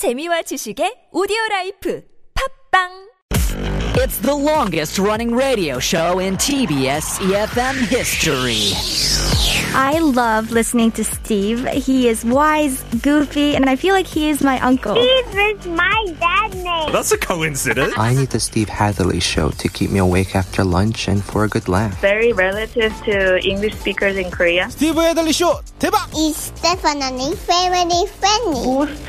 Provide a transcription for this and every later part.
재미와 지식의 오디오 라이프 팝빵 It's the longest running radio show in TBS EFM history. I love listening to Steve. He is wise, goofy, and I feel like he is my uncle. Steve is my dad's name. That's a coincidence. I need the Steve Hatherley show to keep me awake after lunch and for a good laugh. very relative to English speakers in Korea. 스티브 헤들리 쇼 대박! Is definitely very funny. Most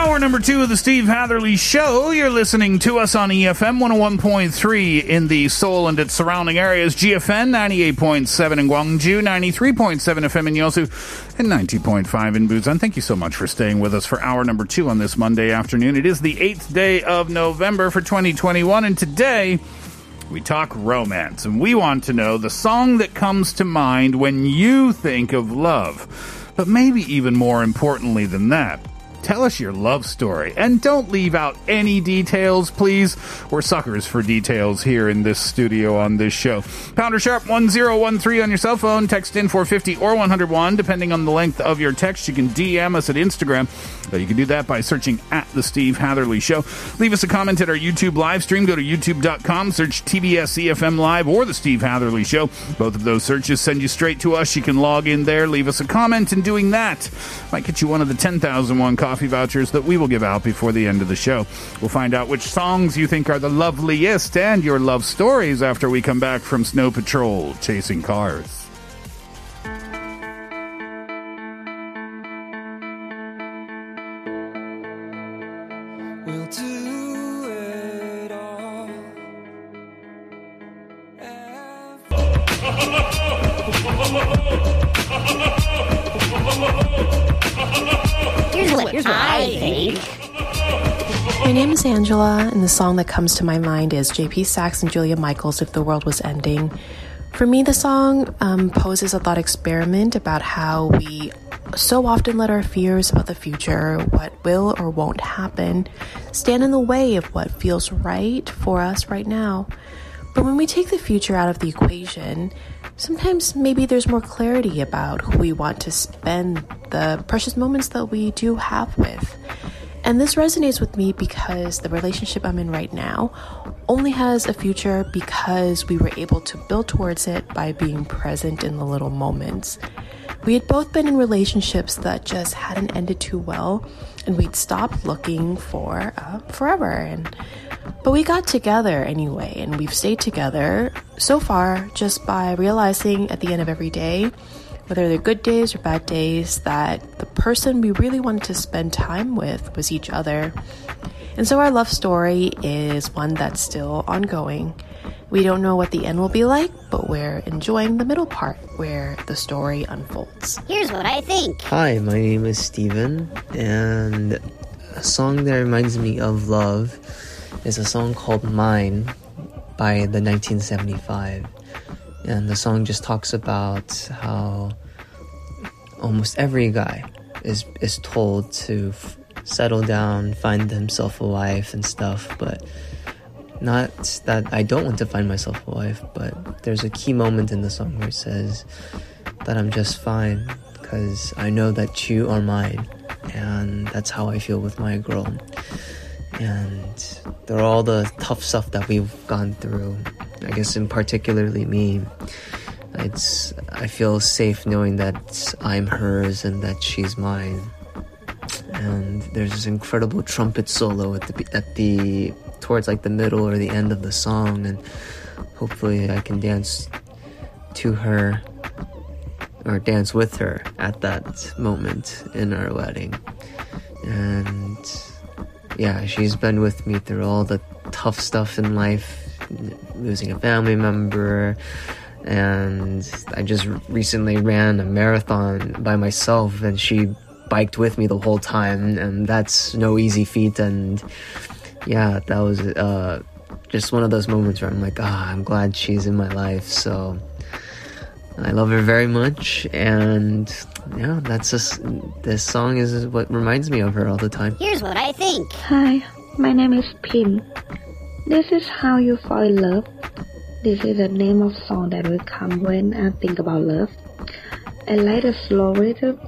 Hour number two of the Steve Hatherley Show. You're listening to us on EFM 101.3 in the Seoul and its surrounding areas, GFN 98.7 in Gwangju, 93.7 FM in Yosu, and 90.5 in Busan. Thank you so much for staying with us for hour number two on this Monday afternoon. It is the 8th day of November for 2021, and today we talk romance, and we want to know the song that comes to mind when you think of love. But maybe even more importantly than that, Tell us your love story and don't leave out any details, please. We're suckers for details here in this studio on this show. Pounder Sharp 1013 on your cell phone. Text in 450 or 101, depending on the length of your text. You can DM us at Instagram. Uh, You can do that by searching at The Steve Hatherley Show. Leave us a comment at our YouTube live stream. Go to youtube.com, search TBS EFM Live or The Steve Hatherley Show. Both of those searches send you straight to us. You can log in there, leave us a comment, and doing that might get you one of the 10,001 coffee vouchers that we will give out before the end of the show. We'll find out which songs you think are the loveliest and your love stories after we come back from Snow Patrol chasing cars. We'll what, here's what I think. My name is Angela, and the song that comes to my mind is JP Saxe and Julia Michaels' If the World Was Ending. For me, the song um, poses a thought experiment about how we so often let our fears about the future, what will or won't happen, stand in the way of what feels right for us right now. But when we take the future out of the equation, sometimes maybe there's more clarity about who we want to spend the precious moments that we do have with. And this resonates with me because the relationship I'm in right now only has a future because we were able to build towards it by being present in the little moments. We had both been in relationships that just hadn't ended too well, and we'd stopped looking for uh, forever. And but we got together anyway, and we've stayed together so far just by realizing at the end of every day, whether they're good days or bad days, that the person we really wanted to spend time with was each other. And so our love story is one that's still ongoing. We don't know what the end will be like, but we're enjoying the middle part where the story unfolds. Here's what I think. Hi, my name is Steven, and a song that reminds me of love is a song called Mine by the 1975. And the song just talks about how almost every guy is is told to f- settle down, find himself a wife and stuff, but not that I don't want to find myself a wife, but there's a key moment in the song where it says that I'm just fine because I know that you are mine, and that's how I feel with my girl. And are all the tough stuff that we've gone through. I guess, in particularly me, it's I feel safe knowing that I'm hers and that she's mine. And there's this incredible trumpet solo at the at the towards like the middle or the end of the song, and hopefully I can dance to her or dance with her at that moment in our wedding. And yeah, she's been with me through all the tough stuff in life, losing a family member. And I just recently ran a marathon by myself, and she biked with me the whole time, and that's no easy feat. And yeah, that was uh, just one of those moments where I'm like, ah, I'm glad she's in my life. So I love her very much, and yeah, that's just this song is what reminds me of her all the time. Here's what I think. Hi, my name is Pim. This is how you fall in love. This is the name of song that will come when I think about love. I like the slow rhythm.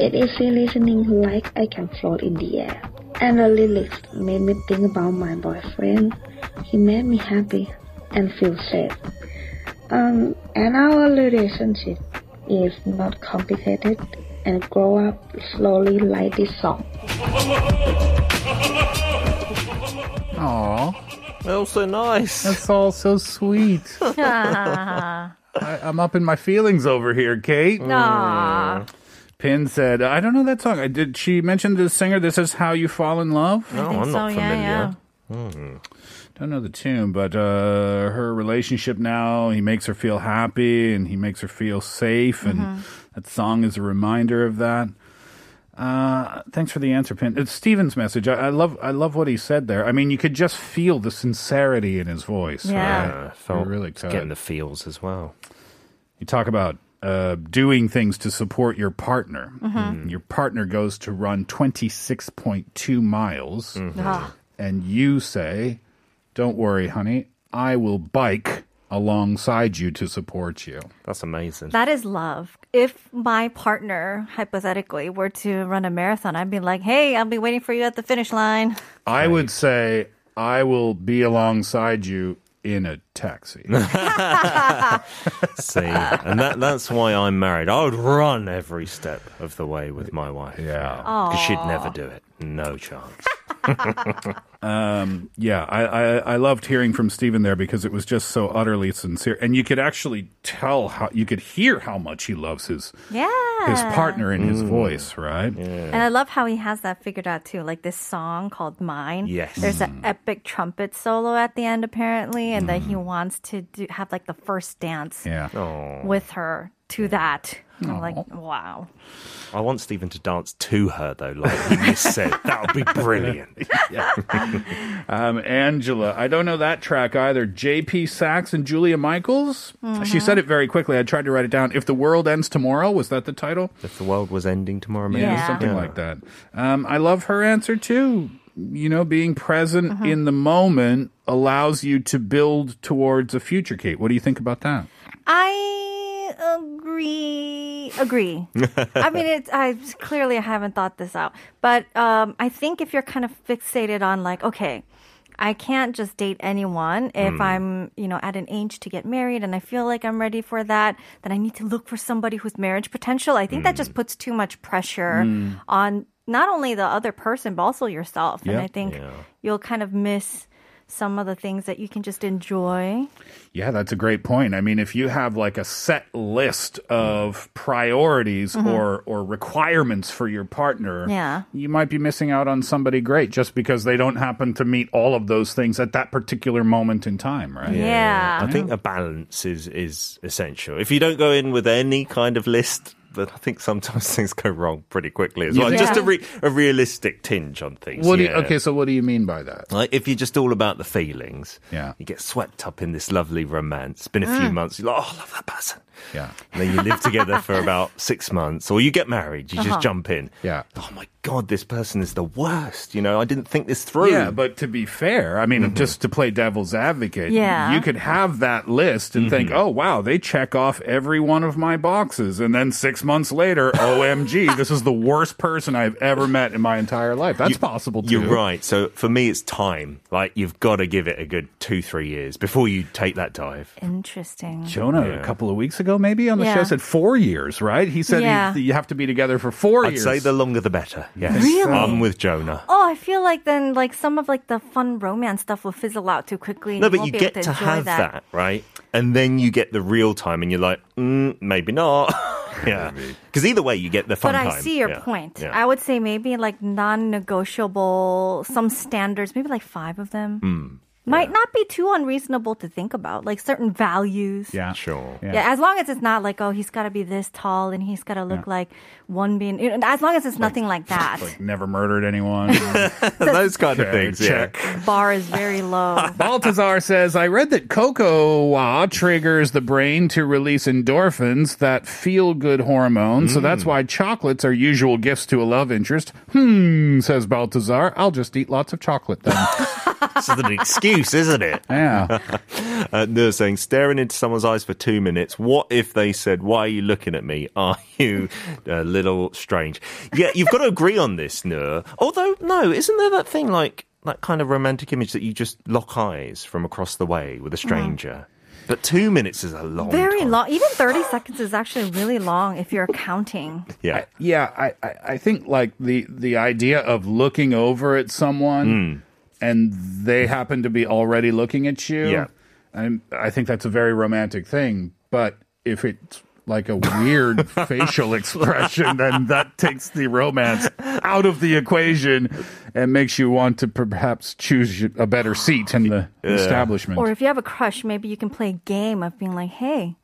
It is listening like I can float in the air. And the lyrics made me think about my boyfriend. He made me happy and feel safe. Um, and our relationship is not complicated and grow up slowly like this song. Aw. Oh, so nice. That's all so sweet. I, I'm up in my feelings over here, Kate. Aw. Pin said, I don't know that song. Did she mention the singer? This is How You Fall in Love? No, think I'm so, not yeah, familiar. Hmm. Don't know the tune, but uh, her relationship now, he makes her feel happy and he makes her feel safe. And that song is a reminder of that. Uh, thanks for the answer, Pin. It's Steven's message. I, I love, I love what he said there. I mean, you could just feel the sincerity in his voice. Yeah. right? Yeah, felt really it's could. getting the feels as well. You talk about uh, doing things to support your partner. Mm, Your partner goes to run 26.2 miles, Ah. and you say, Don't worry, honey, I will bike alongside you to support you. That's amazing. That is love. If my partner, hypothetically, were to run a marathon, I'd be like, hey, I'll be waiting for you at the finish line. I would say, I will be alongside you in a taxi. See, and that that's why I'm married. I would run every step of the way with my wife. Yeah. because she'd never do it. No chance. Um, yeah, I, I, I loved hearing from Stephen there because it was just so utterly sincere. And you could actually tell how, you could hear how much he loves his, Yeah. his partner in his voice, right? And I love how he has that figured out too. Like this song called Mine. Yes. There's an mm. epic trumpet solo at the end apparently, and that he mm. wants to do, have like the first dance Yeah. With her to that. I'm like, wow. I want Stephen to dance to her though, like you just said. That would be brilliant. Um, Angela, I don't know that track either. JP Saxe and Julia Michaels. Mm-hmm. She said it very quickly. I tried to write it down. If the world ends tomorrow, was that the title? If the world was ending tomorrow, maybe Yeah. something like that. Um, I love her answer too. You know, being present Mm-hmm. in the moment allows you to build towards a future. Kate, what do you think about that? I agree. Agree. I mean, it's. I clearly I haven't thought this out, but um, I think if you're kind of fixated on like, okay, I can't just date anyone if hmm. I'm, you know, at an age to get married and I feel like I'm ready for that, then I need to look for somebody who's marriage potential. I think that just hmm. puts too much pressure hmm. on not only the other person but also yourself. And I think Yeah. you'll kind of miss some of the things that you can just enjoy. Yeah, that's a great point. I mean, if you have like a set list of priorities mm-hmm. or or requirements for your partner, Yeah. you might be missing out on somebody great just because they don't happen to meet all of those things at that particular moment in time, right? Yeah. I think a balance is is essential. If you don't go in with any kind of list, but I think sometimes things go wrong pretty quickly as well. think- Just a, re- a realistic tinge on things. What do you, okay, so what do you mean by that? Like if you're just all about the feelings, Yeah. you get swept up in this lovely romance. It's been a few mm. months. You're like, oh, I love that person. Yeah. And then you live together for about six months, or you get married. You Uh-huh. just jump in. Yeah. Oh my god, this person is the worst. You know, I didn't think this through. Yeah, but to be fair, I mean, mm-hmm. just to play devil's advocate, Yeah. you could have that list and think, mm-hmm. oh, wow, they check off every one of my boxes. And then six months later, OMG, this is the worst person I've ever met in my entire life. That's possible too. You're right. So for me, it's time. Like you've got to give it a good two, three years before you take that dive. Interesting. Jonah, a couple of weeks ago, maybe on the Yeah. show, said four years, right? He said Yeah. he, you have to be together for 4 I'd years. say the longer the better. Yes, Really? I'm with Jonah. Oh, I feel like then like some of like the fun romance stuff will fizzle out too quickly. No, you but won't you get able to enjoy have that. right? And then you get the real time, and you're like, mm, maybe not. yeah, because either way, you get the fun But I see your Yeah. point. Yeah. I would say maybe like non-negotiable, some standards, maybe like five of them. Hmm. Might not be too unreasonable to think about, like certain values. Yeah, sure. Yeah. as long as it's not like, oh, he's got to be this tall and he's got to look like one being, you know, as long as it's nothing like that. Like never murdered anyone. Those kind of Okay, things. Yeah. check. Bar is very low. Baltazar says, I read that cocoa triggers the brain to release endorphins, that feel good hormone. So that's why chocolates are usual gifts to a love interest. Hmm, says Baltazar. I'll just eat lots of chocolate then. This is an excuse, isn't it? yeah. Uh, they're saying staring into someone's eyes for two minutes. What if they said, "Why are you looking at me? Are you a little strange?" Yeah, you've got to agree on this, Nur. Although, no, isn't there that thing like that kind of romantic image that you just lock eyes from across the way with a stranger? But two minutes is a long. Very time. long. Even 30 seconds is actually really long if you're counting. Yeah. Yeah, I, I, I think like the, the idea of looking over at someone and they happen to be already looking at you. Yeah. I, I think that's a very romantic thing. But if it's like a weird facial expression, then that takes the romance out of the equation and makes you want to perhaps choose a better seat in the establishment. Or if you have a crush, maybe you can play a game of being like, hey,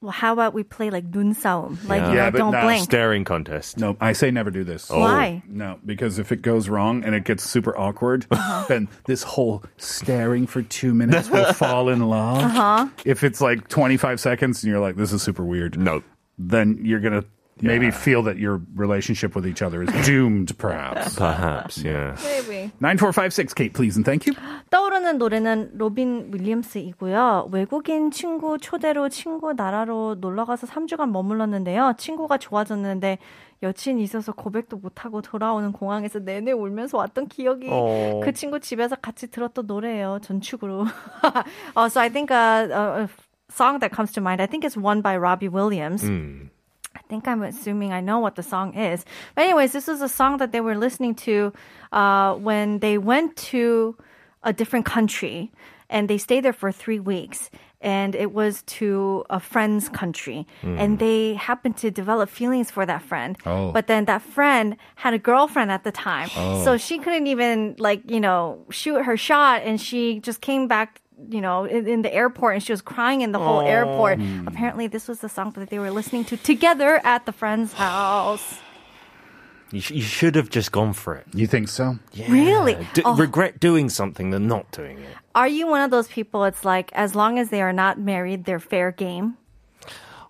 well, how about we play like dunsaum? Like, yeah. yeah, don't no. blink. Staring contest. No, I say never do this. Oh. Why? No, because if it goes wrong and it gets super awkward, uh-huh. then this whole staring for two minutes will fall in love. Uh-huh. If it's like 25 seconds and you're like, this is super weird. No. Then you're going to maybe feel that your relationship with each other is doomed, perhaps. Perhaps, yeah. Maybe. 9456, Kate, please, and thank you. 떠오르는 노래는 로빈 윌리엄스이고요. 외국인 친구 초대로 친구 나라로 놀러 가서 3주간 머물렀는데요. 친구가 좋아졌는데 여친이 있어서 고백도 못하고 돌아오는 공항에서 내내 울면서 왔던 기억이 어. 그 친구 집에서 같이 들었던 노래예요. 전축으로. uh, so I think a, a, a song that comes to mind, I think it's one by Robbie Williams. I think I'm assuming I know what the song is. But anyways, this is a song that they were listening to uh, when they went to a different country and they stayed there for three weeks. And it was to a friend's country. And they happened to develop feelings for that friend. Oh. But then that friend had a girlfriend at the time. So she couldn't even, like, you know, shoot her shot. And she just came back you know, in, in the airport and she was crying in the whole airport. Hmm. Apparently, this was the song that they were listening to together at the friend's house. You, sh- you should have just gone for it. You think so? Yeah. Really? Do- Oh. Regret doing something than not doing it. Are you one of those people? It's like as long as they are not married, they're fair game.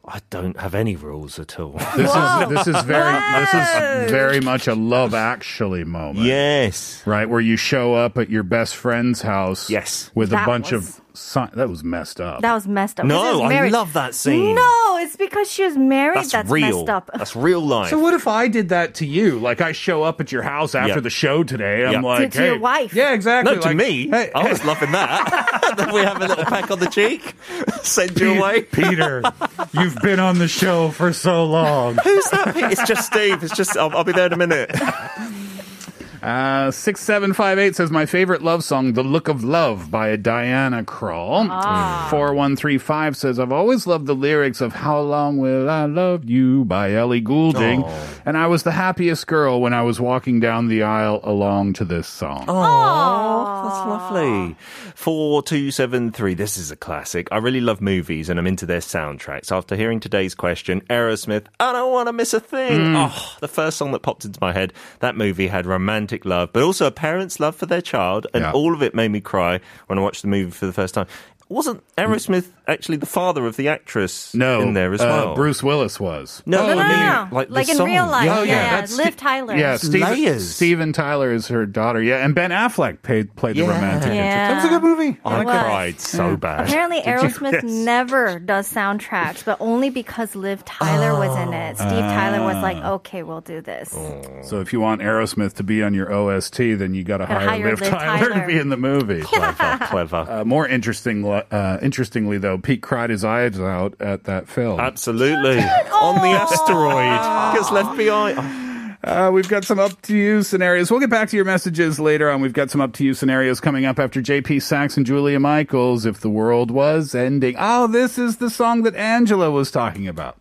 I don't have any rules at all. This Whoa. is this is very this is very much a love actually moment. yes. Right, where you show up at your best friend's house. Yes. With a bunch was- of si- that was messed up. That was messed up. No, This I love that scene. No, it's because she was married. That's, That's, real. messed up. That's real life. so what if I did that to you? Like I show up at your house after Yeah. the show today. I'm like, To- to your wife. Yeah, exactly. no, to me, hey, I was loving that. then we have a little peck on the cheek, send you away. Peter, you've been on the show for so long. Who's that? It's just Steve. It's just. I'll, I'll be there in a minute. Uh, 6758 says, My favorite love song, The Look of Love by Diana Krall. Ah. Mm. 4135 says, I've always loved the lyrics of How Long Will I Love You by Ellie Goulding. Oh. And I was the happiest girl when I was walking down the aisle along to this song. Oh, that's lovely. Four two seven three. This is a classic. I really love movies, and I'm into their soundtracks. After hearing today's question, Aerosmith, I don't want to miss a thing. Oh, the first song that popped into my head. That movie had romantic love, but also a parent's love for their child, and Yeah. all of it made me cry when I watched the movie for the first time. Wasn't Aerosmith actually the father of the actress No, in there as uh, well? Bruce Willis was. No, No, no, no, no. like, Like in song. real life. Oh, yeah, yeah, Liv Tyler. Yeah, Steven, Steven Tyler is her daughter. Yeah, and Ben Affleck played, played the romantic Yeah. interest. That was a good movie. I cried so bad. Apparently, Aerosmith Yes. never does soundtracks, but only because Liv Tyler was in it. Steve Tyler was like, okay, we'll do this. So if you want Aerosmith to be on your OST, then you got to hire, hire Liv Liv Tyler, to be in the movie. Clever, clever. Uh, more interesting, uh, interestingly though, Pete cried his eyes out at that film. Absolutely. On the asteroid. Gets left behind. Uh, we've got some up to you scenarios. We'll get back to your messages later on. We've got some up to you scenarios coming up after JP Saxe and Julia Michaels. If the world was ending. Oh, this is the song that Angela was talking about.